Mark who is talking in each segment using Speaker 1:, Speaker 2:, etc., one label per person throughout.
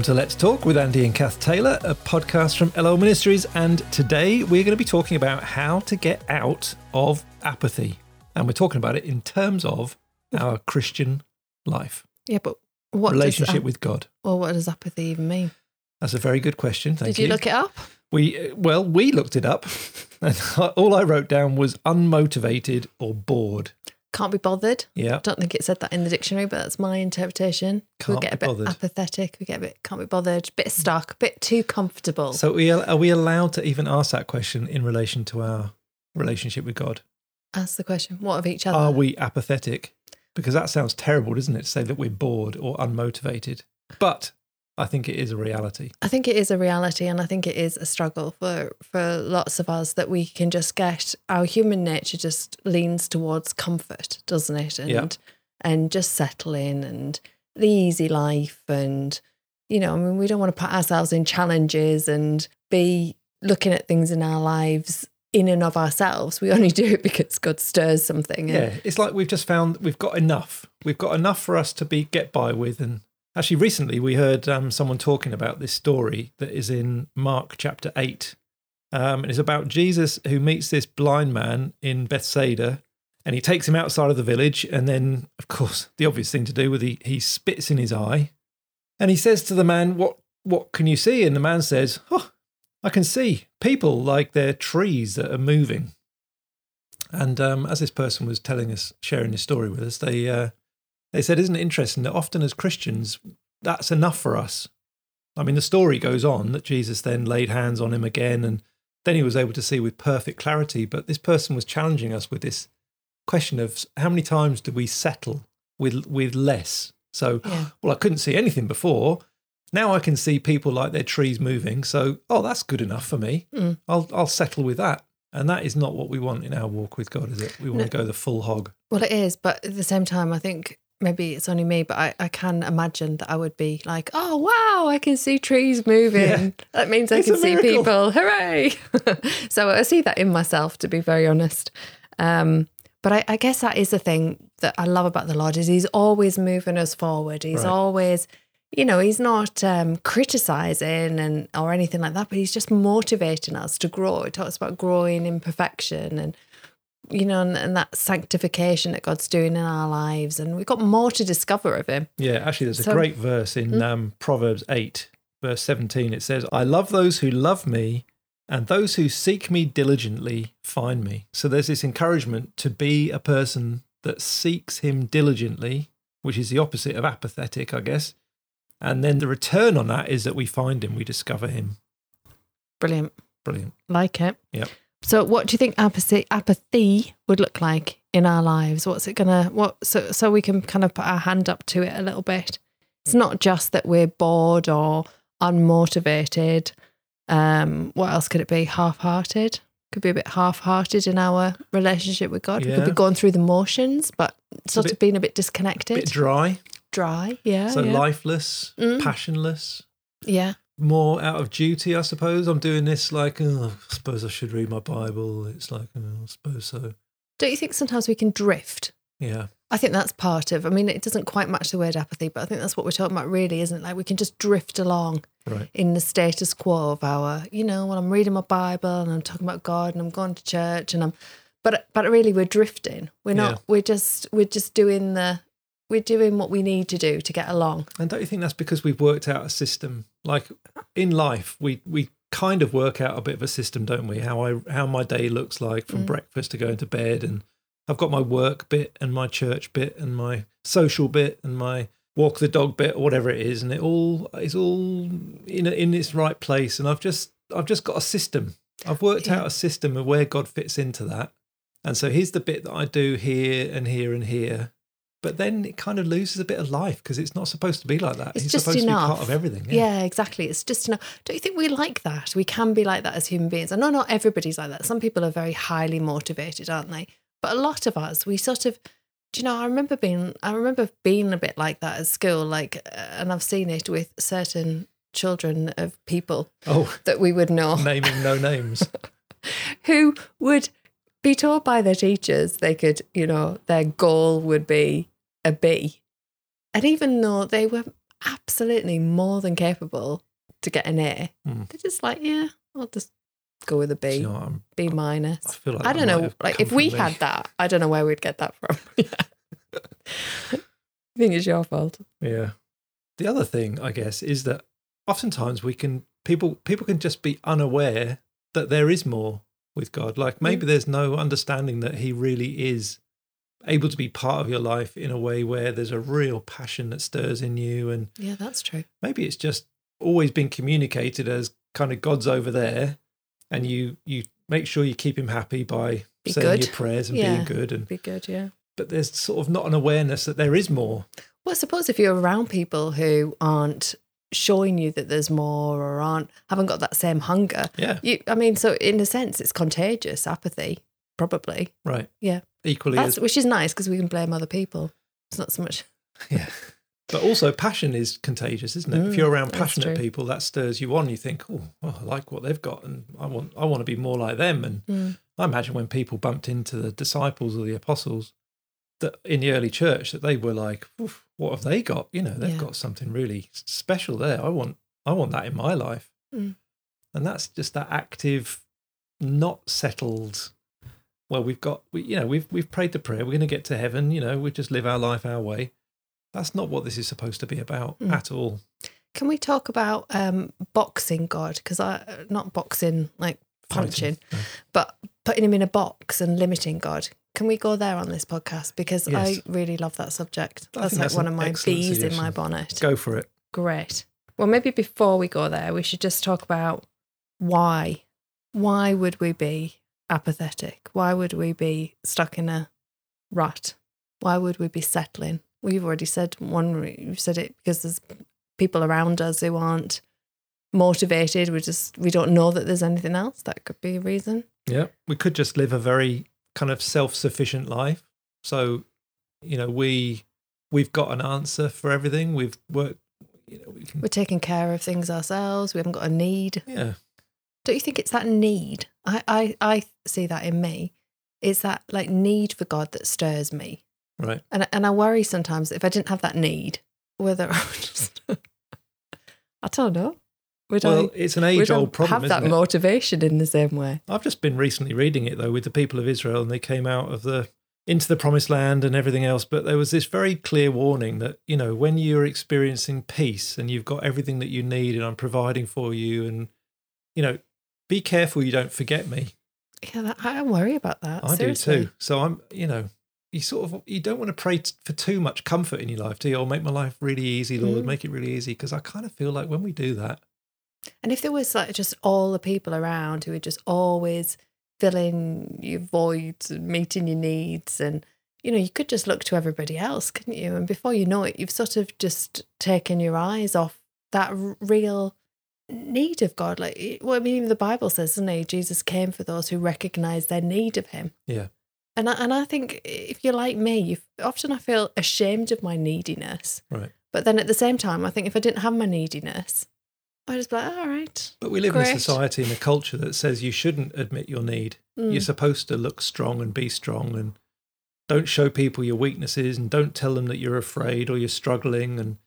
Speaker 1: Welcome to Let's Talk with Andy and Cath Taylor, a podcast from Ellel Ministries. And today we're going to be talking about how to get out of apathy. And we're talking about it in terms of our Christian life,
Speaker 2: Yeah, but what
Speaker 1: relationship
Speaker 2: does,
Speaker 1: with God.
Speaker 2: Well, what does apathy even mean?
Speaker 1: That's a very good question. Thank
Speaker 2: Did you, look it up?
Speaker 1: We well, we looked it up, and all I wrote down was unmotivated or bored.
Speaker 2: Can't be bothered.
Speaker 1: Yeah,
Speaker 2: Don't think it said that in the dictionary, but that's my interpretation. we
Speaker 1: Can't
Speaker 2: get a
Speaker 1: be
Speaker 2: bit
Speaker 1: bothered.
Speaker 2: apathetic. We get a bit can't be bothered. A bit stuck. A bit too comfortable.
Speaker 1: So we are we allowed to even ask that question in relation to our relationship with God?
Speaker 2: Ask the question: What of each other?
Speaker 1: Are we apathetic? Because that sounds terrible, doesn't it? To say that we're bored or unmotivated. But I think it is a reality.
Speaker 2: I think it is a reality, and I think it is a struggle for for lots of us that we can just get our human nature just leans towards comfort, doesn't it? And
Speaker 1: Yeah.
Speaker 2: and just settle in and the easy life, and you know, I mean, we don't want to put ourselves in challenges and be looking at things in our lives in and of ourselves. We only do it because God stirs something.
Speaker 1: Yeah, it's like we've just found we've got enough. We've got enough for us to be get by with. And actually, recently we heard um, someone talking about this story that is in Mark chapter eight. Um, and it's about Jesus who meets this blind man in Bethsaida, and he takes him outside of the village. And then, of course, the obvious thing to do with he he spits in his eye, and he says to the man, "What what can you see?" And the man says, "Oh, I can see people like they're trees that are moving." And um, as this person was telling us, sharing this story with us, they uh, they said, "Isn't it interesting that often as Christians, that's enough for us?" I mean, the story goes on that Jesus then laid hands on him again, and then he was able to see with perfect clarity. But this person was challenging us with this question of how many times do we settle with with less? So,
Speaker 2: Yeah.
Speaker 1: well, I couldn't see anything before. Now I can see people like their trees moving. So, oh, that's good enough for me.
Speaker 2: Mm.
Speaker 1: I'll I'll settle with that. And that is not what we want in our walk with God, is it? We want to go the full hog.
Speaker 2: Well, it is, but at the same time, I think maybe it's only me, but I, I can imagine that I would be like, oh, wow, I can see trees moving.
Speaker 1: Yeah.
Speaker 2: That means I
Speaker 1: It's
Speaker 2: can see people. Hooray. so I see that in myself, to be very honest. Um, but I, I guess that is the thing that I love about the Lord is he's always moving us forward. He's
Speaker 1: Right.
Speaker 2: always, you know, he's not um, criticizing and or anything like that, but he's just motivating us to grow. It talks about growing in perfection and you know, and, and that sanctification that God's doing in our lives, and we've got more to discover of Him.
Speaker 1: Yeah, actually, there's a great verse in um, Proverbs 8, verse 17. It says, I love those who love me, and those who seek me diligently find me. So there's this encouragement to be a person that seeks him diligently, which is the opposite of apathetic, I guess. And then the return on that is that we find him, we discover him.
Speaker 2: Brilliant,
Speaker 1: Brilliant.
Speaker 2: like it.
Speaker 1: Yep.
Speaker 2: So, what do you think apathy, apathy would look like in our lives? What's it gonna? What so so we can kind of put our hand up to it a little bit. It's not just that we're bored or unmotivated. Um, what else could it be? Half-hearted. Could be a bit half-hearted in our relationship with God. We could be going through the motions, but sort
Speaker 1: bit-
Speaker 2: of being a bit disconnected, A
Speaker 1: bit dry,
Speaker 2: dry. Yeah,
Speaker 1: so
Speaker 2: yeah.
Speaker 1: lifeless,
Speaker 2: Mm.
Speaker 1: passionless.
Speaker 2: yeah.
Speaker 1: More out of duty, I suppose. I'm doing this like, oh, I suppose I should read my Bible. It's like, oh, I suppose so.
Speaker 2: Don't you think sometimes we can drift?
Speaker 1: Yeah.
Speaker 2: I think that's part of. I mean, it doesn't quite match the word apathy, but I think that's what we're talking about, really, isn't it? Like we can just drift along
Speaker 1: Right.
Speaker 2: in the status quo of our, you know, when I'm reading my Bible and I'm talking about God and I'm going to church and I'm, but but really we're drifting. We're not.
Speaker 1: Yeah.
Speaker 2: We're just we're just doing the we're doing what we need to do to get along.
Speaker 1: And don't you think that's because we've worked out a system? Like in life, we we kind of work out a bit of a system, don't we? How I how my day looks like from
Speaker 2: Mm.
Speaker 1: breakfast to going to bed, and I've got my work bit and my church bit and my social bit and my walk the dog bit or whatever it is, and it all is all in a, in its right place. And I've just I've just got a system. I've worked
Speaker 2: Yeah.
Speaker 1: out a system of where God fits into that. And so here's the bit that I do here and here and here. But then it kind of loses a bit of life because it's not supposed to be like that.
Speaker 2: It's
Speaker 1: He's
Speaker 2: just
Speaker 1: supposed to be part
Speaker 2: enough.
Speaker 1: of everything.
Speaker 2: Yeah. exactly. It's just enough. Don't you think we like that? We can be like that as human beings. I know not everybody's like that. Some people are very highly motivated, aren't they? But a lot of us, we sort of, do you know? I remember being, I remember being a bit like that at school. Like, uh, and I've seen it with certain children of people
Speaker 1: Oh,
Speaker 2: that we would know
Speaker 1: naming no names.
Speaker 2: who would be told by their teachers they could, you know, their goal would be a B. And even though they were absolutely more than capable to get an A.
Speaker 1: Hmm.
Speaker 2: They're just like, yeah, I'll just go with a B,
Speaker 1: you know
Speaker 2: B minus.
Speaker 1: I feel like
Speaker 2: I don't know. Like if we
Speaker 1: me.
Speaker 2: had that, I don't know where we'd get that from. I think it's your fault.
Speaker 1: Yeah. The other thing, I guess, is that oftentimes we can people people can just be unaware that there is more with God. Like maybe there's no understanding that He really is able to be part of your life in a way where there's a real passion that stirs in you, and
Speaker 2: Yeah, that's true.
Speaker 1: maybe it's just always been communicated as kind of God's over there, and you you make sure you keep Him happy by
Speaker 2: Be
Speaker 1: saying
Speaker 2: good.
Speaker 1: your prayers and
Speaker 2: Yeah.
Speaker 1: being good, and
Speaker 2: Be good, yeah.
Speaker 1: but there's sort of not an awareness that there is more.
Speaker 2: Well, I suppose if you're around people who aren't showing you that there's more or aren't haven't got that same hunger,
Speaker 1: Yeah,
Speaker 2: you I mean, so in a sense it's contagious, apathy, probably.
Speaker 1: right.
Speaker 2: Yeah.
Speaker 1: Equally
Speaker 2: That's
Speaker 1: as
Speaker 2: which is nice because we can blame other people. It's not so much
Speaker 1: Yeah. But also, passion is contagious, isn't it? if
Speaker 2: Mm,
Speaker 1: you're around passionate people, that stirs you on. You think, oh, well, I like what they've got, and I want, I want to be more like them. And
Speaker 2: Mm.
Speaker 1: I imagine when people bumped into the disciples or the apostles, that in the early church, that they were like, "Oof, what have they got? You know, they've
Speaker 2: Yeah.
Speaker 1: got something really special there. I want, I want that in my life.
Speaker 2: Mm.
Speaker 1: And that's just that active, not settled. Well, we've got, we, you know, we've we've prayed the prayer. We're going to get to heaven. You know, we just live our life our way. That's not what this is supposed to be about
Speaker 2: Mm.
Speaker 1: at all.
Speaker 2: Can we talk about um, boxing God? Because I not boxing like punching,
Speaker 1: No.
Speaker 2: but putting him in a box and limiting God. Can we go there on this podcast? Because
Speaker 1: Yes.
Speaker 2: I really love that subject. That's like
Speaker 1: that's
Speaker 2: one of my bees in my bonnet.
Speaker 1: Go for it.
Speaker 2: Great. Well, maybe before we go there, we should just talk about why. Why would we be apathetic? Why would we be stuck in a rut? Why would we be settling? We've already said one, you've said it because there's people around us who aren't motivated. We just, we don't know that there's anything else. That could be a reason.
Speaker 1: Yeah, we could just live a very kind of self-sufficient life. So, you know, we we've got an answer for everything. We've worked. You know, we can.
Speaker 2: We're taking care of things ourselves. We haven't got a need.
Speaker 1: Yeah,
Speaker 2: Don't you think it's that need? I, I, I see that in me. It's that like need for God that stirs me.
Speaker 1: right.
Speaker 2: And and I worry sometimes if I didn't have that need, whether I would just I don't know. Would
Speaker 1: Well,
Speaker 2: I
Speaker 1: it's an age-old problem,
Speaker 2: have that motivation in the same way?
Speaker 1: I've just been recently reading it though with the people of Israel, and they came out of the into the promised land and everything else. But there was this very clear warning that you know when you're experiencing peace and you've got everything that you need, and I'm providing for you, and you know, be careful you don't forget me.
Speaker 2: Yeah, that, I worry about that.
Speaker 1: I
Speaker 2: seriously.
Speaker 1: do too. So I'm, you know, you sort of you don't want to pray t- for too much comfort in your life, do you? Or make my life really easy, Lord,
Speaker 2: Mm.
Speaker 1: make it really easy. Because I kind of feel like when we do that,
Speaker 2: And if there was like just all the people around who were just always filling your voids and meeting your needs and you know, you could just look to everybody else, couldn't you? And before you know it, you've sort of just taken your eyes off that r- real need of God. Like, well, I mean, even the Bible says, doesn't it? Jesus came for those who recognize their need of Him.
Speaker 1: Yeah.
Speaker 2: And I, and I think if you're like me, you often I feel ashamed of my neediness.
Speaker 1: right?
Speaker 2: But then at the same time, I think if I didn't have my neediness, I'd just be like, all right.
Speaker 1: But we live in a society and a culture that says you shouldn't admit your need.
Speaker 2: Mm.
Speaker 1: You're supposed to look strong and be strong and don't show people your weaknesses and don't tell them that you're afraid or you're struggling and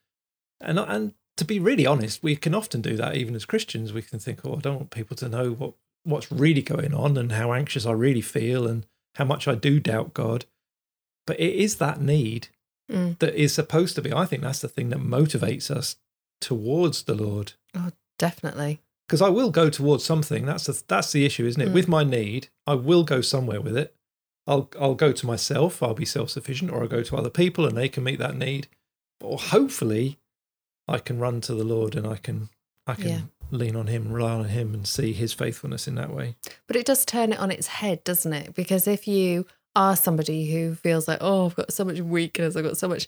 Speaker 1: and and to be really honest, we can often do that even as Christians. We can think, "Oh, I don't want people to know what what's really going on and how anxious I really feel and how much I do doubt God." But it is that need
Speaker 2: Mm.
Speaker 1: that is supposed to be. I think that's the thing that motivates us towards the Lord Oh,
Speaker 2: Definitely.
Speaker 1: because I will go towards something. That's the that's the issue, isn't it?
Speaker 2: Mm.
Speaker 1: With my need, I will go somewhere with it. I'll I'll go to myself. I'll be self sufficient, or I'll go to other people and they can meet that need. Or hopefully, I can run to the Lord and I can I can
Speaker 2: Yeah.
Speaker 1: lean on Him, rely on Him, and see His faithfulness in that way.
Speaker 2: But it does turn it on its head, doesn't it? Because if you are somebody who feels like, oh, I've got so much weakness, I've got so much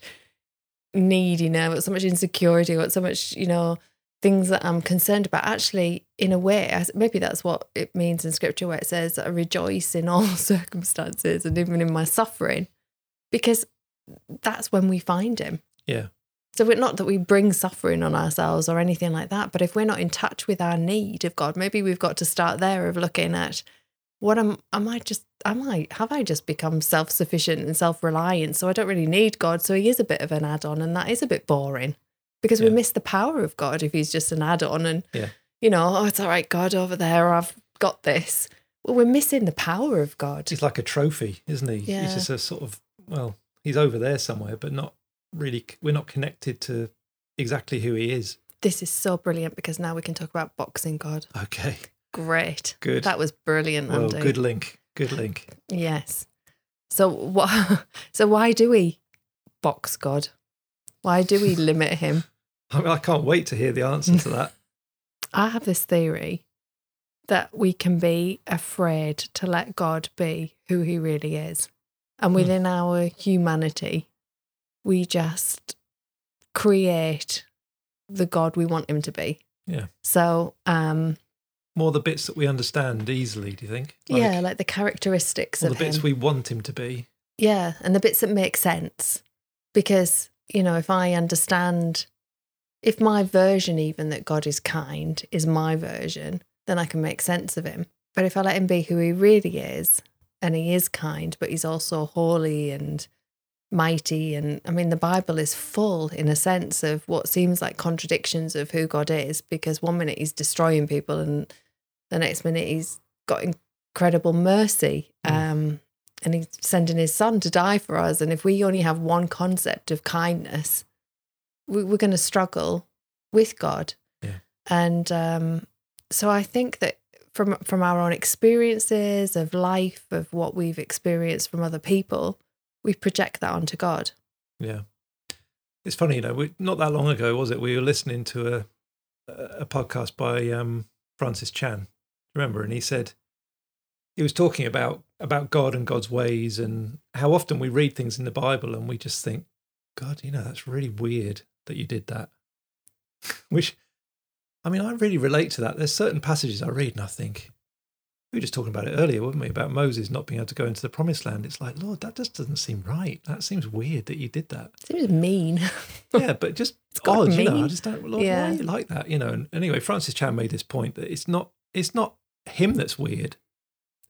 Speaker 2: need, you know, I've got so much insecurity, I've got so much, you know, things that I'm concerned about. Actually, in a way, maybe that's what it means in scripture where it says, I rejoice in all circumstances and even in my suffering, because that's when we find him.
Speaker 1: Yeah.
Speaker 2: So we're not that we bring suffering on ourselves or anything like that, but if we're not in touch with our need of God, maybe we've got to start there of looking at what am am I just am I have I just become self sufficient and self reliant? So I don't really need God. So he is a bit of an add on and that is a bit boring. because we miss the power of God if he's just an add-on and
Speaker 1: Yeah.
Speaker 2: you know, oh it's all right, God over there, I've got this. Well, we're missing the power of God.
Speaker 1: He's like a trophy, isn't he?
Speaker 2: Yeah.
Speaker 1: He's just a sort of well, he's over there somewhere, but not really. We're not connected to exactly who he is.
Speaker 2: This is so brilliant because now we can talk about boxing God.
Speaker 1: Okay,
Speaker 2: Great.
Speaker 1: good.
Speaker 2: That was brilliant,
Speaker 1: well,
Speaker 2: Andy.
Speaker 1: good link. Good link.
Speaker 2: Yes. So what? So why do we box God? Why do we limit him?
Speaker 1: I, mean, I can't wait to hear the answer to that.
Speaker 2: I have this theory that we can be afraid to let God be who he really is. And
Speaker 1: Hmm.
Speaker 2: within our humanity, we just create the God we want him to be.
Speaker 1: Yeah.
Speaker 2: So, um,
Speaker 1: More the bits that we understand easily. Do you think?
Speaker 2: yeah, like the characteristics of
Speaker 1: the bits
Speaker 2: him.
Speaker 1: we want him to be.
Speaker 2: Yeah, and the bits that make sense. Because, you know, if I understand, if my version, even that God is kind, is my version, then I can make sense of him. But if I let him be who he really is, and he is kind, but he's also holy and mighty, and I mean, the Bible is full in a sense of what seems like contradictions of who God is, because one minute he's destroying people, and the next minute he's got incredible mercy.
Speaker 1: Mm.
Speaker 2: Um, and he's sending his son to die for us. And if we only have one concept of kindness, we, we're going to struggle with God.
Speaker 1: Yeah.
Speaker 2: And um, so I think that from from our own experiences of life, of what we've experienced from other people, we project that onto God.
Speaker 1: Yeah. It's funny, you know, we, not that long ago, was it? We were listening to a a podcast by um, Francis Chan, remember? And he said he was talking about about God and God's ways and how often we read things in the Bible and we just think, God, you know, that's really weird that you did that. Which, I mean, I really relate to that. There's certain passages I read and I think, we were just talking about it earlier, weren't we? About Moses not being able to go into the promised land. It's like, Lord, that just doesn't seem right. That seems weird that you did that
Speaker 2: Seems mean.
Speaker 1: yeah, but just odd, you know. I just don't. Lord,
Speaker 2: Yeah.
Speaker 1: why are you like that? You know. And anyway, Francis Chan made this point that it's not it's not him that's weird,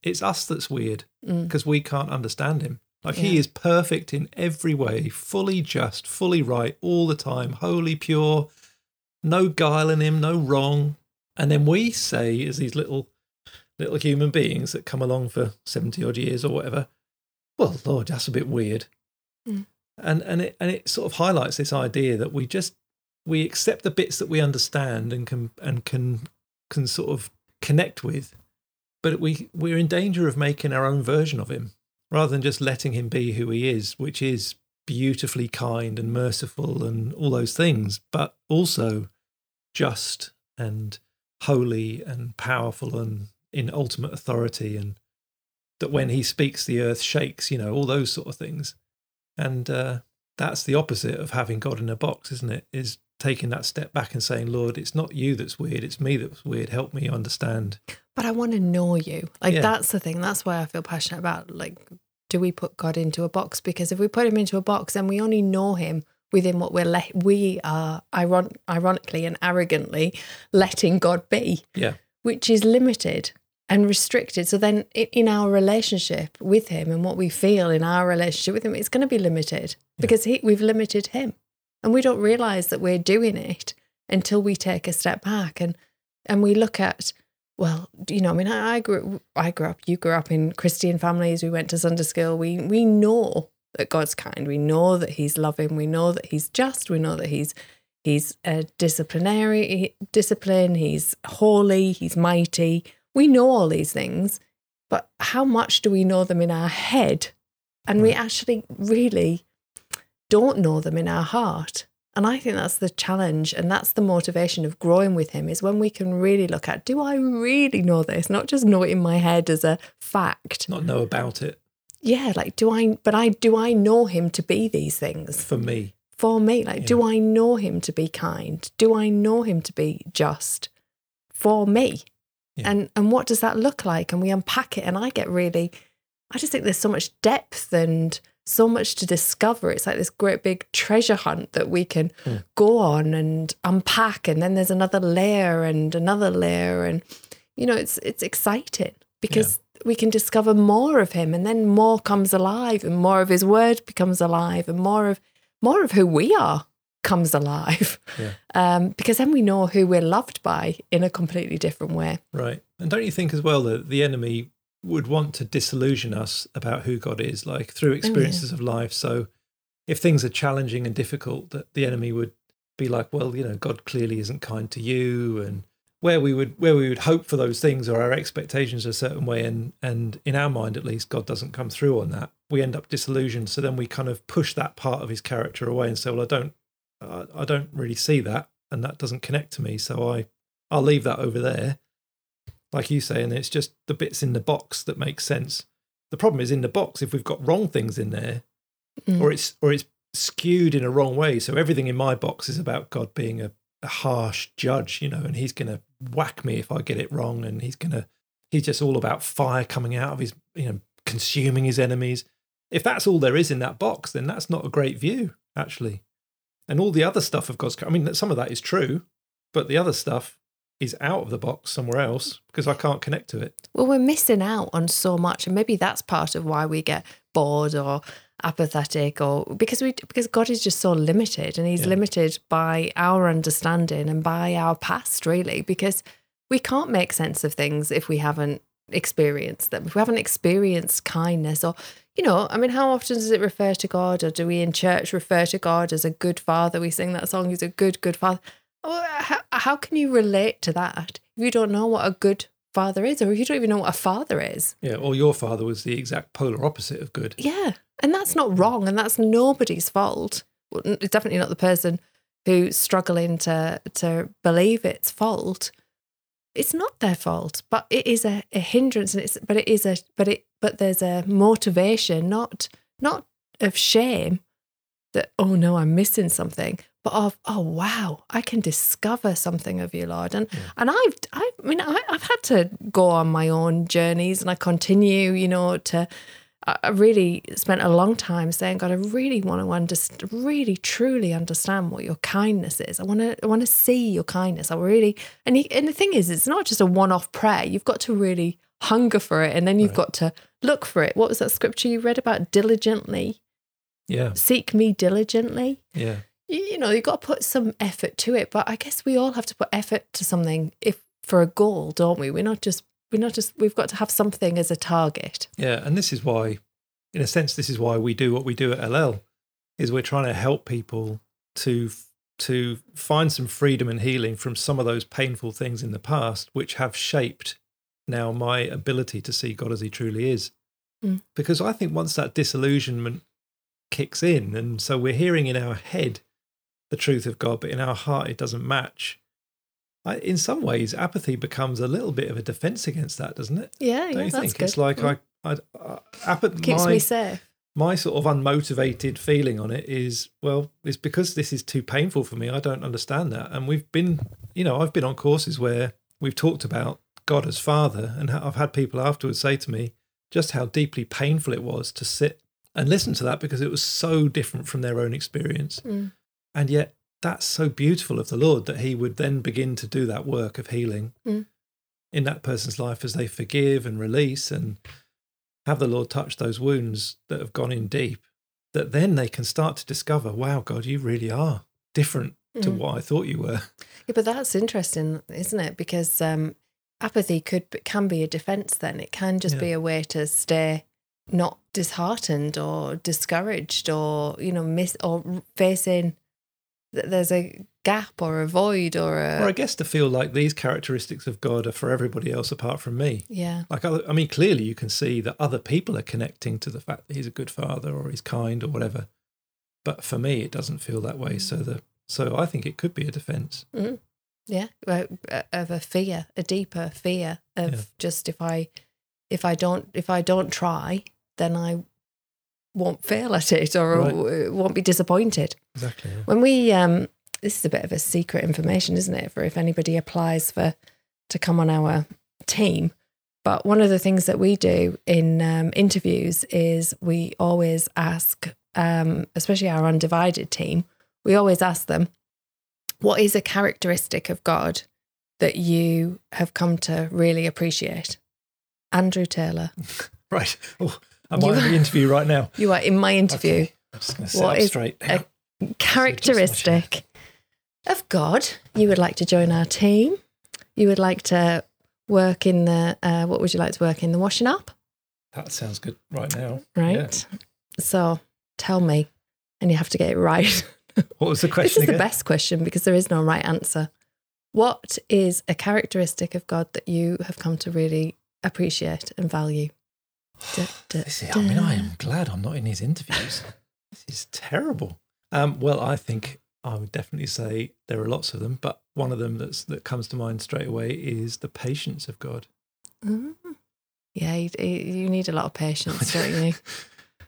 Speaker 1: it's us that's weird
Speaker 2: Mm.
Speaker 1: because we can't understand him. Like he is perfect in every way, fully just, fully right all the time, holy, pure, no guile in him, no wrong. And then we say, as these little little human beings that come along for seventy odd years or whatever, well, Lord, that's a bit weird.
Speaker 2: Mm.
Speaker 1: And and it and it sort of highlights this idea that we just we accept the bits that we understand and can and can can sort of connect with, but we we're in danger of making our own version of him rather than just letting him be who he is, which is beautifully kind and merciful and all those things, but also just and holy and powerful and in ultimate authority and that when he speaks the earth shakes you know all those sort of things and uh, that's the opposite of having god in a box isn't it is taking that step back and saying lord it's not you that's weird it's me that's weird help me understand
Speaker 2: But I want to know you. Like
Speaker 1: Yeah.
Speaker 2: that's the thing. That's why I feel passionate about like do we put God into a box? Because if we put him into a box, then we only know him within what we're let we are iron- ironically and arrogantly letting God be,
Speaker 1: yeah
Speaker 2: which is limited and restricted. So then in our relationship with him and what we feel in our relationship with him, it's going to be limited because he, we've limited him. And we don't realize that we're doing it until we take a step back and and we look at well, you know, I mean, I, I grew, I grew up. You grew up in Christian families. We went to Sunday school. We we know that God's kind. We know that He's loving. We know that He's just. We know that He's He's a disciplinary discipline. He's holy. He's mighty. We know all these things, but how much do we know them in our head, and we actually really don't know them in our heart? And I think that's the challenge and that's the motivation of growing with him is when we can really look at do I really know this? Not just know it in my head as a fact.
Speaker 1: not know about it
Speaker 2: Yeah, like do I but I do I know him to be these things
Speaker 1: for me
Speaker 2: for me? Like do I know him to be kind? Do I know him to be just for me?
Speaker 1: Yeah.
Speaker 2: And and what does that look like? And we unpack it and I get really I just think there's so much depth and so much to discover. It's like this great big treasure hunt that we can
Speaker 1: Mm.
Speaker 2: go on and unpack and then there's another layer and another layer and you know it's it's exciting because we can discover more of him and then more comes alive and more of his word becomes alive and more of more of who we are comes alive.
Speaker 1: Yeah.
Speaker 2: Um, because then we know who we're loved by in a completely different way.
Speaker 1: Right. And don't you think as well that the enemy would want to disillusion us about who God is, like through experiences of life? So if things are challenging and difficult, that the enemy would be like, well, you know, God clearly isn't kind to you, and where we would where we would hope for those things or our expectations a certain way, and and in our mind at least, God doesn't come through on that. We end up disillusioned. So then we kind of push that part of His character away and say, well, I don't, I, I don't really see that, and that doesn't connect to me. So I, I'll leave that over there, like you say, and it's just the bits in the box that make sense. The problem is in the box if we've got wrong things in there,
Speaker 2: Mm.
Speaker 1: or it's or it's skewed in a wrong way. So everything in my box is about God being a, a harsh judge, you know, and he's going to whack me if I get it wrong, and he's going to he's just all about fire coming out of his, you know, consuming his enemies. If that's all there is in that box, then that's not a great view, actually. And all the other stuff of God's, I mean, some of that is true, but the other stuff is out of the box somewhere else because I can't connect to it.
Speaker 2: Well, we're missing out on so much, and maybe that's part of why we get bored or apathetic, or because we because God is just so limited, and He's
Speaker 1: Yeah.
Speaker 2: limited by our understanding and by our past, really, because we can't make sense of things if we haven't experienced them. If we haven't experienced kindness, or you know, I mean, how often does it refer to God, or do we in church refer to God as a good father? We sing that song, He's a good, good father. Oh, How, how can you relate to that if you don't know what a good father is, or if you don't even know what a father is?
Speaker 1: Yeah. Or your father was the exact polar opposite of good.
Speaker 2: Yeah. And that's not wrong. And that's nobody's fault. Well, It's definitely not the person who's struggling to, to believe it's fault. It's not their fault, but it is a, a hindrance and it's but it is a but it but there's a motivation, not not of shame that, oh no, I'm missing something, but of, oh wow, I can discover something of you, Lord. And and I've I mean I, I've had to go on my own journeys and I continue, you know, to I really spent a long time saying, God, I really want to understand, really truly understand what your kindness is. I want to, I want to see your kindness. I really, and he, and the thing is, it's not just a one-off prayer. You've got to really hunger for it, and then you've got to look for it. What was that scripture you read about? Diligently
Speaker 1: Yeah.
Speaker 2: seek me diligently.
Speaker 1: Yeah.
Speaker 2: You, you know, you've got to put some effort to it. But I guess we all have to put effort to something if for a goal, don't we? We're not just, we're not just. We've got to have something as a target.
Speaker 1: Yeah, and this is why, in a sense, this is why we do what we do at Ellel, is we're trying to help people to to find some freedom and healing from some of those painful things in the past, which have shaped now my ability to see God as He truly is.
Speaker 2: Mm.
Speaker 1: Because I think once that disillusionment kicks in, and so we're hearing in our head the truth of God, but in our heart it doesn't match. I, in some ways, apathy becomes a little bit of a defense against that, doesn't it?
Speaker 2: Yeah,
Speaker 1: Don't
Speaker 2: yeah,
Speaker 1: you think? It's like
Speaker 2: Mm.
Speaker 1: I, I, I apath-
Speaker 2: keeps
Speaker 1: my,
Speaker 2: me safe.
Speaker 1: my sort of unmotivated feeling on it is well, it's because this is too painful for me. I don't understand that, and we've been, you know, I've been on courses where we've talked about God as Father, and I've had people afterwards say to me just how deeply painful it was to sit and listen to that because it was so different from their own experience,
Speaker 2: Mm.
Speaker 1: and yet that's so beautiful of the Lord that He would then begin to do that work of healing
Speaker 2: Mm.
Speaker 1: in that person's life as they forgive and release and have the Lord touch those wounds that have gone in deep, that then they can start to discover, wow, God, you really are different to
Speaker 2: Mm.
Speaker 1: what I thought you were.
Speaker 2: Yeah, but that's interesting, isn't it? Because um, apathy could can be a defense. Then it can just
Speaker 1: Yeah.
Speaker 2: be a way to stay not disheartened or discouraged, or you know, miss or facing that there's a gap or a void or a
Speaker 1: Or I guess to feel like these characteristics of God are for everybody else apart from me.
Speaker 2: yeah.
Speaker 1: Like, other, I mean, clearly you can see that other people are connecting to the fact that he's a good father or he's kind or whatever. But for me, it doesn't feel that way. So the so I think it could be a defense.
Speaker 2: yeah uh, uh, of a fear a deeper fear of
Speaker 1: Yeah.
Speaker 2: just if i if i don't if i don't try then i won't fail at it or
Speaker 1: Right.
Speaker 2: won't be disappointed
Speaker 1: Exactly. yeah.
Speaker 2: when we um this is a bit of a secret information isn't it for if anybody applies for to come on our team but one of the things that we do in um, interviews is we always ask um, especially our undivided team we always ask them what is a characteristic of god that you have come to really appreciate andrew taylor
Speaker 1: Right. Oh, am
Speaker 2: You-
Speaker 1: I in the interview right now?
Speaker 2: you are in my interview
Speaker 1: Okay. I'm just going to sit
Speaker 2: What
Speaker 1: straight.
Speaker 2: a- characteristic of God. You would like to join our team. You would like to work in the, uh, what would you like to work in? The washing up,
Speaker 1: That sounds good right now.
Speaker 2: right? So tell me, and you have to get it right.
Speaker 1: What was the question?
Speaker 2: this is the best question because there is no right answer. What is a characteristic of God that you have come to really appreciate and value? Da, da,
Speaker 1: This is, I mean, I am glad I'm not in his interviews. this is terrible. Um, well, I think I would definitely say there are lots of them, but one of them that's that comes to mind straight away is the patience of God.
Speaker 2: Mm. Yeah, you, you need a lot of patience, don't you?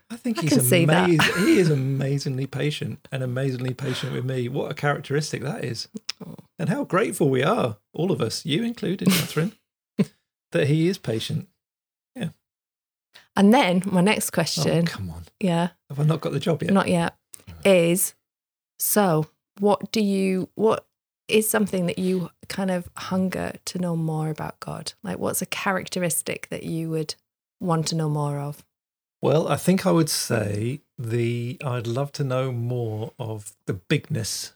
Speaker 1: I think
Speaker 2: I
Speaker 1: he's
Speaker 2: see
Speaker 1: amazing. he is amazingly patient and amazingly patient with me. What a characteristic that is.
Speaker 2: Oh.
Speaker 1: And how grateful we are, all of us, you included, Catherine, that he is patient.
Speaker 2: And then my next
Speaker 1: Oh,
Speaker 2: question,
Speaker 1: come on.
Speaker 2: yeah,
Speaker 1: Have I not got the job yet?
Speaker 2: not yet, is so what do you, what is something that you kind of hunger to know more about God? Like, what's a characteristic that you would want to know more of?
Speaker 1: Well, I think I would say the I'd love to know more of the bigness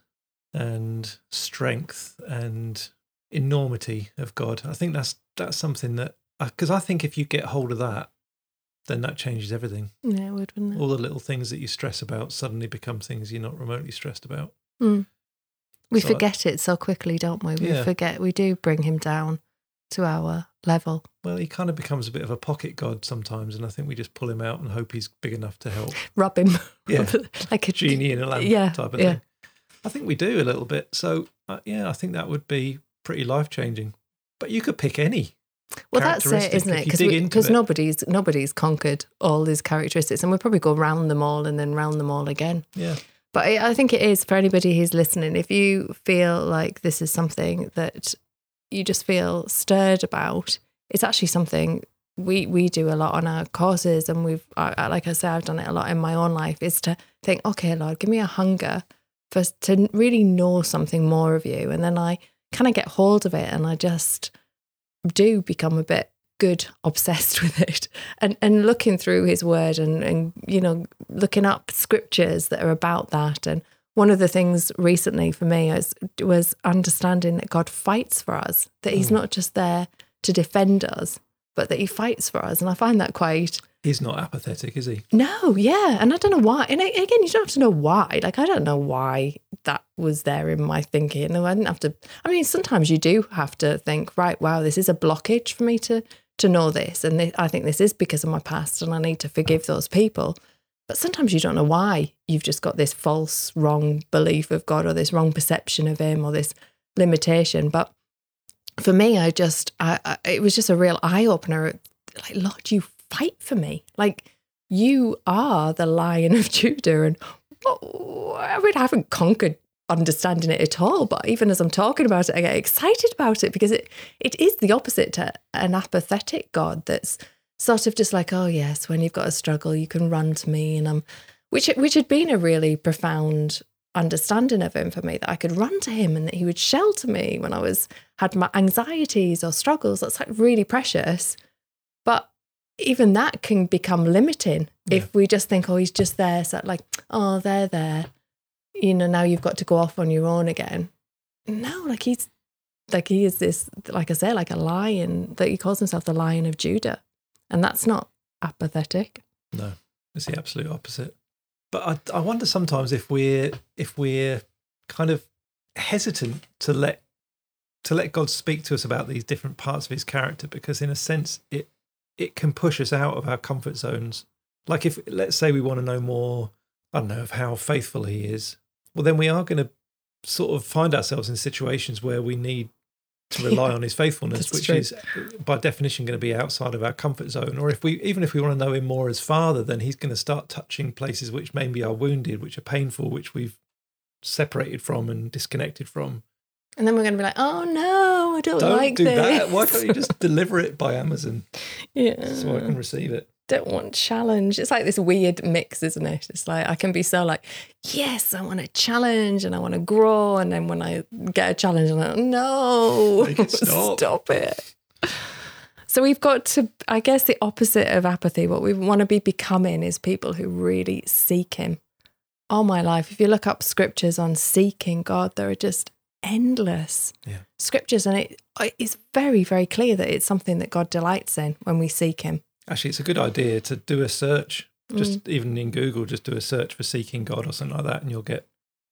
Speaker 1: and strength and enormity of God. I think that's that's something that uh, because I think if you get hold of that, then that changes everything.
Speaker 2: Yeah, it would, wouldn't it?
Speaker 1: All the little things that you stress about suddenly become things you're not remotely stressed about.
Speaker 2: Mm. We
Speaker 1: So I-
Speaker 2: forget it so quickly, don't we? We
Speaker 1: Yeah.
Speaker 2: forget. We do bring him down to our level.
Speaker 1: Well, he kind of becomes a bit of a pocket god sometimes, and I think we just pull him out and hope he's big enough to help.
Speaker 2: Rub him.
Speaker 1: Yeah,
Speaker 2: like a
Speaker 1: genie in a lamp
Speaker 2: Yeah,
Speaker 1: type of
Speaker 2: yeah.
Speaker 1: thing. I think we do a little bit. So uh, yeah, I think that would be pretty life changing. But you could pick any.
Speaker 2: Well, that's it, isn't it? Because nobody's nobody's conquered all these characteristics, and we'll probably go round them all and then round them all again.
Speaker 1: Yeah,
Speaker 2: But I, I think it is for anybody who's listening. If you feel like this is something that you just feel stirred about, it's actually something we we do a lot on our courses, and we've I- like I say, I've done it a lot in my own life. Is to think, okay, Lord, give me a hunger for to really know something more of you, and then I kind of get hold of it, and I just do become a bit good obsessed with it. And and looking through his word and and you know looking up scriptures that are about that. And one of the things recently for me was was understanding that God fights for us that he's
Speaker 1: Mm.
Speaker 2: not just there to defend us but that he fights for us. And I find that quite
Speaker 1: he's not apathetic, is he?
Speaker 2: no, yeah. And I don't know why. And again, you don't have to know why. Like, I don't know why that was there in my thinking. And I didn't have to, I mean, sometimes you do have to think, right, wow, this is a blockage for me to to know this. And thi- I think this is because of my past and I need to forgive those people. But sometimes you don't know why. You've just got this false, wrong belief of God or this wrong perception of Him or this limitation. But for me, I just, I, I, it was just a real eye opener. Like, Lord, you fight for me. Like, you are the lion of Judah. And I mean, I haven't conquered understanding it at all. But even as I'm talking about it, I get excited about it because it, it is the opposite to an apathetic God that's sort of just like, oh, yes, when you've got a struggle, you can run to me. And I'm, which, which had been a really profound understanding of him for me that I could run to him and that he would shelter me when I was had my anxieties or struggles. That's like really precious. But even that can become limiting if we just think, oh, he's just there. So like, oh, they're there. You know, now you've got to go off on your own again. No, like he's like he is this, like I say, like a lion that he calls himself the lion of Judah. And that's not apathetic.
Speaker 1: No, it's the absolute opposite. But I, I wonder sometimes if we're if we're kind of hesitant to let to let God speak to us about these different parts of His character, because in a sense it it can push us out of our comfort zones. Like if let's say we want to know more, I don't know, of how faithful He is. Well, then we are going to sort of find ourselves in situations where we need to rely
Speaker 2: Yeah,
Speaker 1: on His faithfulness, which
Speaker 2: true.
Speaker 1: is uh, by definition going to be outside of our comfort zone. Or if we even if we want to know Him more as Father, then He's going to start touching places which maybe are wounded, which are painful, which we've separated from and disconnected from.
Speaker 2: And then we're going to be like, oh no, I don't,
Speaker 1: Don't
Speaker 2: like
Speaker 1: do
Speaker 2: this.
Speaker 1: that. Why can't you just deliver it by Amazon
Speaker 2: yeah.
Speaker 1: so I can receive it?
Speaker 2: don't want challenge. It's like this weird mix, isn't it? It's like I can be so like, yes, I want to challenge and I want to grow, and then when I get a challenge, I'm like, no,
Speaker 1: it stop.
Speaker 2: stop it. So we've got to, I guess, the opposite of apathy. What we want to be becoming is people who really seek Him all my life, if you look up scriptures on seeking God, there are just endless
Speaker 1: Yeah.
Speaker 2: scriptures, and it it's very very clear that it's something that God delights in when we seek Him.
Speaker 1: Actually, it's a good idea to do a search, just
Speaker 2: Mm.
Speaker 1: even in Google, just do a search for seeking God or something like that, and you'll get,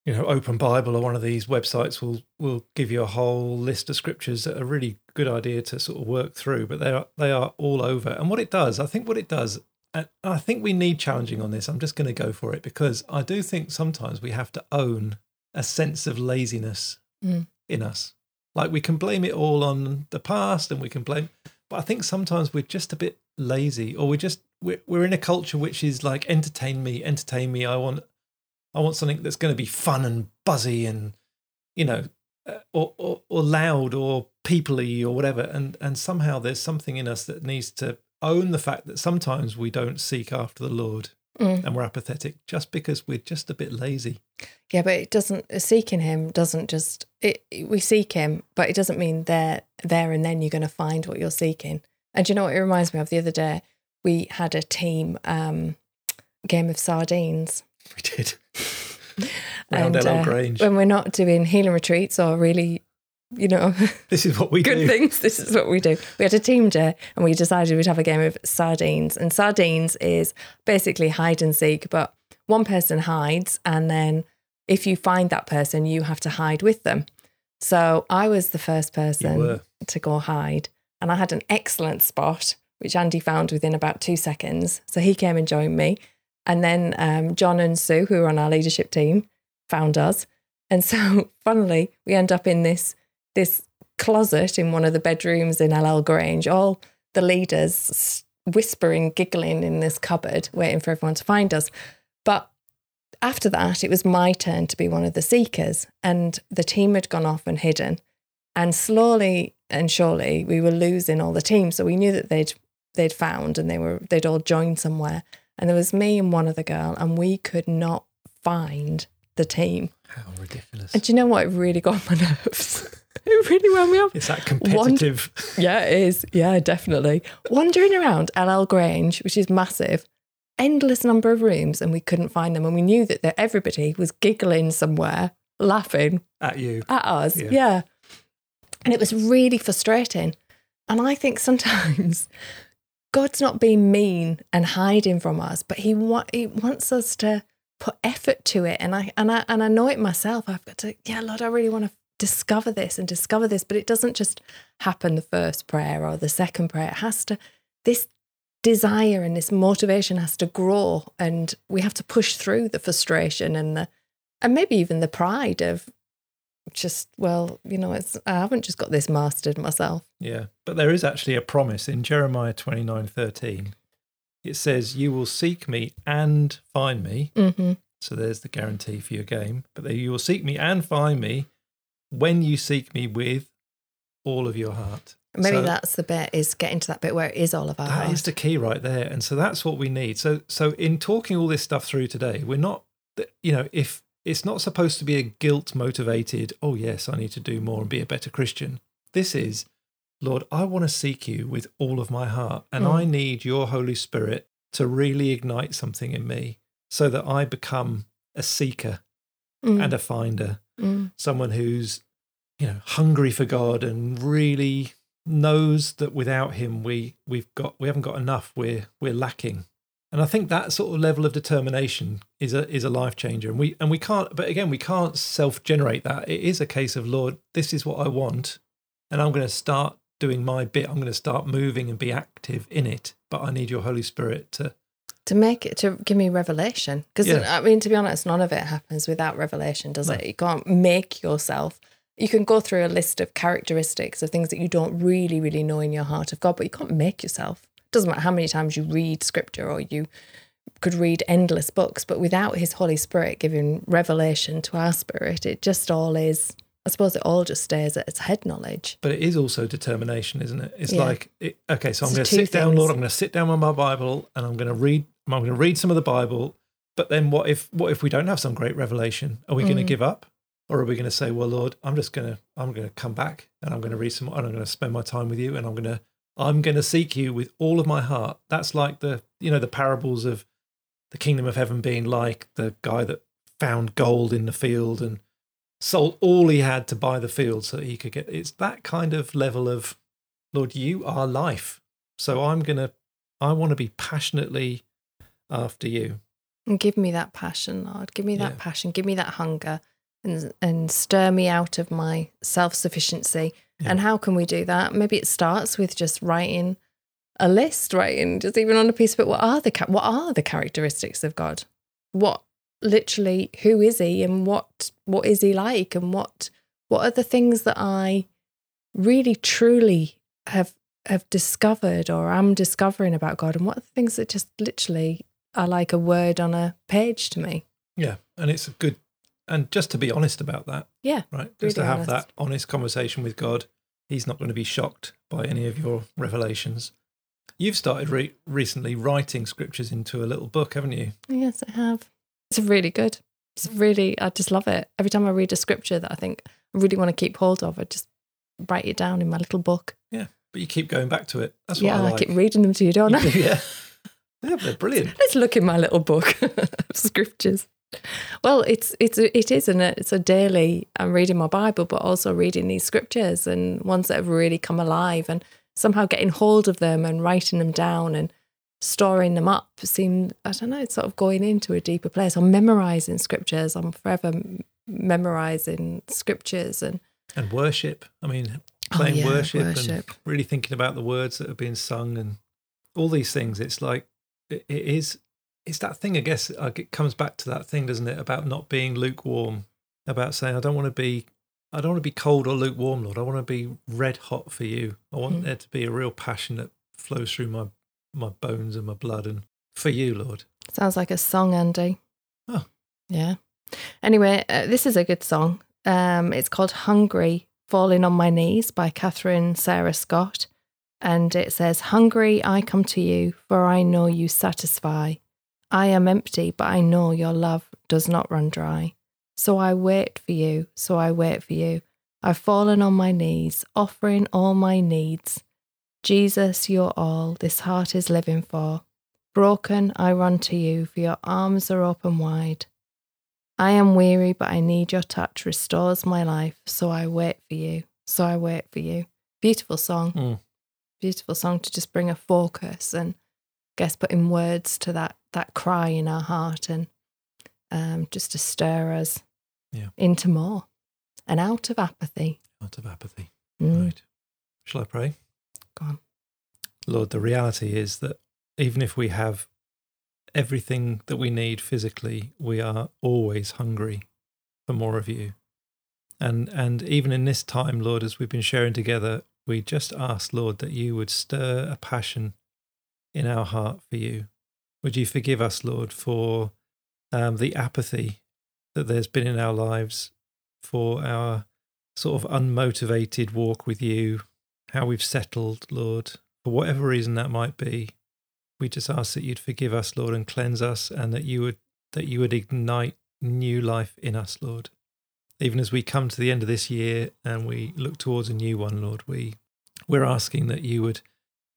Speaker 1: you know, Open Bible or one of these websites will will give you a whole list of scriptures that are really good idea to sort of work through. But they are they are all over, and what it does, I think, what it does, and I think we need challenging on this. I'm just going to go for it because I do think sometimes we have to own a sense of laziness
Speaker 2: Mm.
Speaker 1: in us. Like we can blame it all on the past, and we can blame but I think sometimes we're just a bit lazy, or we're just we're we're in a culture which is like entertain me, entertain me. I want I want something that's going to be fun and buzzy and you know, uh, or, or or loud or peoply or whatever. And and somehow there's something in us that needs to own the fact that sometimes we don't seek after the Lord
Speaker 2: Mm.
Speaker 1: and we're apathetic just because we're just a bit lazy.
Speaker 2: Yeah, but it doesn't seeking Him doesn't just it, it- we seek Him, but it doesn't mean there there and then you're going to find what you're seeking. And do you know what it reminds me of? The other day we had a team um, game of sardines.
Speaker 1: We did. Round
Speaker 2: And, uh,
Speaker 1: Grange.
Speaker 2: when we're not doing healing retreats or really, you know,
Speaker 1: This is what we do.
Speaker 2: good
Speaker 1: do.
Speaker 2: things, this is what we do. We had a team day and we decided we'd have a game of sardines. And sardines is basically hide and seek, but one person hides and then if you find that person, you have to hide with them. So I was the first person to go hide and I had an excellent spot, which Andy found within about two seconds. So he came and joined me. And then um, John and Sue, who were on our leadership team, found us. And so, funnily, we end up in this this closet in one of the bedrooms in Ellel Grange. All the leaders whispering, giggling in this cupboard, waiting for everyone to find us. But after that, it was my turn to be one of the seekers, and the team had gone off and hidden. And slowly and surely, we were losing all the team. So we knew that they'd they'd found and they were they'd all joined somewhere. And there was me and one other girl, and we could not find the team.
Speaker 1: How ridiculous.
Speaker 2: And do you know what? It really got on my nerves. it really wound me up.
Speaker 1: It's that competitive.
Speaker 2: Yeah, it is. Yeah, definitely. Wandering around Ellel Grange, which is massive, endless number of rooms, and we couldn't find them. And we knew that the- everybody was giggling somewhere, laughing
Speaker 1: at you.
Speaker 2: at us.
Speaker 1: Yeah.
Speaker 2: Yeah. And it was really frustrating. And I think sometimes God's not being mean and hiding from us, but he, wa- he wants us to put effort to it. And I, and I, and I know it myself. I've got to, yeah, Lord, I really want to discover this and discover this, but it doesn't just happen the first prayer or the second prayer. It has to, this desire and this motivation has to grow and we have to push through the frustration and the, and maybe even the pride of just well you know it's i haven't just got this mastered myself
Speaker 1: Yeah. But there is actually a promise in Jeremiah twenty nine thirteen. It says, You will seek me and find me.
Speaker 2: mm-hmm.
Speaker 1: So there's the guarantee for your game. But there, you will seek me and find me when you seek me with all of your heart.
Speaker 2: maybe
Speaker 1: So-
Speaker 2: that's the bit is getting to that bit where it is all of our
Speaker 1: That
Speaker 2: heart.
Speaker 1: is the key right there. And so that's what we need. So so in talking all this stuff through today, we're not you know, if it's not supposed to be a guilt motivated, oh yes, I need to do more and be a better Christian. This is Lord, I want to seek you with all of my heart and
Speaker 2: Mm.
Speaker 1: I need your Holy Spirit to really ignite something in me so that I become a seeker
Speaker 2: Mm,
Speaker 1: and a finder
Speaker 2: mm,
Speaker 1: someone who's you know hungry for God and really knows that without him we we've got we haven't got enough we're we're lacking. And I think that sort of level of determination is a is a life changer. And we and we can't but again we can't self generate that. It is a case of lord this is what I want and I'm going to start doing my bit. I'm going to start moving and be active in it but I need your holy spirit to
Speaker 2: to make it to give me revelation because
Speaker 1: Yeah.
Speaker 2: i mean to be honest none of it happens without revelation does
Speaker 1: No.
Speaker 2: it you can't make yourself you can go through a list of characteristics of things that you don't really really know in your heart of god but you can't make yourself doesn't matter how many times you read scripture or you could read endless books but without his holy spirit giving revelation to our spirit it just all is i suppose it all just stays at its head knowledge
Speaker 1: But it is also determination, isn't it? It's
Speaker 2: Yeah.
Speaker 1: like, it, okay, so I'm going to sit down. Lord. I'm going to sit down with my Bible, and I'm going to read. I'm going to read some of the Bible. But then, what if what if we don't have some great revelation? Are we going to
Speaker 2: Mm.
Speaker 1: give up, or are we going to say, well, Lord, I'm just going to I'm going to come back, and I'm going to read some, and I'm going to spend my time with you, and I'm going to I'm going to seek you with all of my heart. That's like the you know the parables of the kingdom of heaven being like the guy that found gold in the field and sold all he had to buy the field so that he could get it's that kind of level of Lord, you are life. So I'm gonna I want to be passionately after you.
Speaker 2: And give me that passion, Lord. Give me that
Speaker 1: Yeah.
Speaker 2: passion. Give me that hunger and and stir me out of my self-sufficiency.
Speaker 1: Yeah.
Speaker 2: And how can we do that? Maybe it starts with just writing a list, writing just even on a piece of it. What are the what are the characteristics of God? What literally who is he and what what is he like and what what are the things that I really truly have have discovered or am discovering about God and what are the things that just literally are like a word on a page to me.
Speaker 1: Yeah. And it's a good and just to be honest about that.
Speaker 2: Yeah,
Speaker 1: Right. Just to have
Speaker 2: honest.
Speaker 1: that honest conversation with God. He's not going to be shocked by any of your revelations. You've started re- recently writing scriptures into a little book, haven't you?
Speaker 2: Yes, I have. It's really good. It's really, I just love it. Every time I read a scripture that I think I really want to keep hold of, I just write it down in my little book.
Speaker 1: Yeah, but you keep going back to it. That's what
Speaker 2: yeah,
Speaker 1: I
Speaker 2: I,
Speaker 1: like.
Speaker 2: keep reading them to you, don't I?
Speaker 1: yeah. Yeah, they're brilliant.
Speaker 2: Let's look in my little book of scriptures. Well, it's it's it is and it's a daily. I'm reading my Bible, but also reading these scriptures and ones that have really come alive, and somehow getting hold of them and writing them down and storing them up. Seem I don't know. It's sort of going into a deeper place. I'm memorizing scriptures. I'm forever memorizing scriptures and
Speaker 1: And worship. I mean,
Speaker 2: Oh,
Speaker 1: playing
Speaker 2: yeah,
Speaker 1: worship,
Speaker 2: worship.
Speaker 1: and really thinking about the words that are being sung and all these things. It's like, it, it is, it's that thing, I guess, like it comes back to that thing, doesn't it, about not being lukewarm, about saying, I don't want to be. I don't want to be cold or lukewarm, Lord. I want to be red hot for you. I want
Speaker 2: Mm.
Speaker 1: there to be a real passion that flows through my my bones and my blood and for you, Lord.
Speaker 2: Sounds like a song, Andy.
Speaker 1: Oh.
Speaker 2: Yeah. Anyway, uh, this is a good song. Um, it's called Hungry Falling on My Knees by Catherine Sarah Scott. And it says, Hungry I come to you, for I know you satisfy. I am empty, but I know your love does not run dry. So I wait for you, so I wait for you. I've fallen on my knees, offering all my needs. Jesus, you're all this heart is living for. Broken, I run to you, for your arms are open wide. I am weary, but I need your touch, restores my life. So I wait for you. So I wait for you. Beautiful song.
Speaker 1: Mm.
Speaker 2: Beautiful song to just bring a focus and I guess putting words to that that cry in our heart and um, just to stir us
Speaker 1: Yeah.
Speaker 2: into more and out of apathy.
Speaker 1: Out of apathy.
Speaker 2: Mm,
Speaker 1: Right. Shall I pray?
Speaker 2: Go on.
Speaker 1: Lord, the reality is that even if we have everything that we need physically, we are always hungry for more of you. And and even in this time, Lord, as we've been sharing together, we just ask, Lord, that you would stir a passion in our heart for you. Would you forgive us, Lord, for um, the apathy that there's been in our lives, for our sort of unmotivated walk with you, how we've settled, Lord, for whatever reason that might be. We just ask that you'd forgive us, Lord, and cleanse us, and that you would that you would ignite new life in us, Lord. Even as we come to the end of this year and we look towards a new one, Lord, we we're asking that you would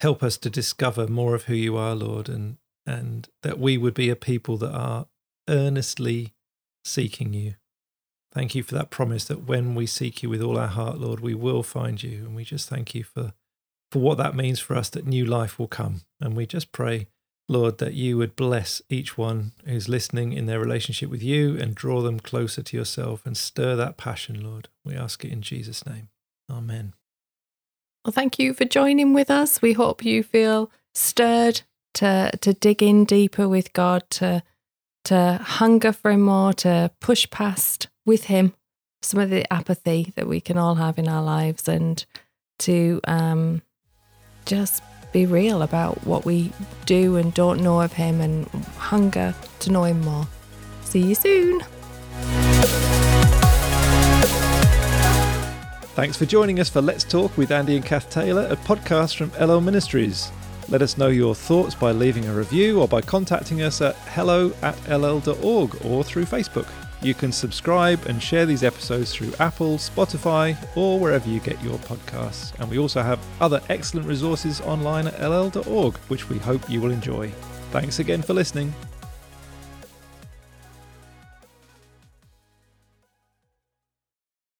Speaker 1: help us to discover more of who you are, Lord, and and that we would be a people that are earnestly seeking you. Thank you for that promise that when we seek you with all our heart, Lord, we will find you. And we just thank you for for what that means for us that new life will come. And we just pray, Lord, that you would bless each one who's listening in their relationship with you and draw them closer to yourself and stir that passion, Lord. We ask it in Jesus' name. Amen.
Speaker 2: Well, thank you for joining with us. We hope you feel stirred to to dig in deeper with God, to to hunger for Him more, to push past with Him some of the apathy that we can all have in our lives, and to um, just be real about what we do and don't know of Him, and hunger to know Him more. See you soon.
Speaker 1: Thanks for joining us for Let's Talk with Andy and Cath Taylor, a podcast from Ellel Ministries. Let us know your thoughts by leaving a review or by contacting us at hello at ellel.org or through Facebook. You can subscribe and share these episodes through Apple, Spotify, or wherever you get your podcasts. And we also have other excellent resources online at ellel.org, which we hope you will enjoy. Thanks again for listening.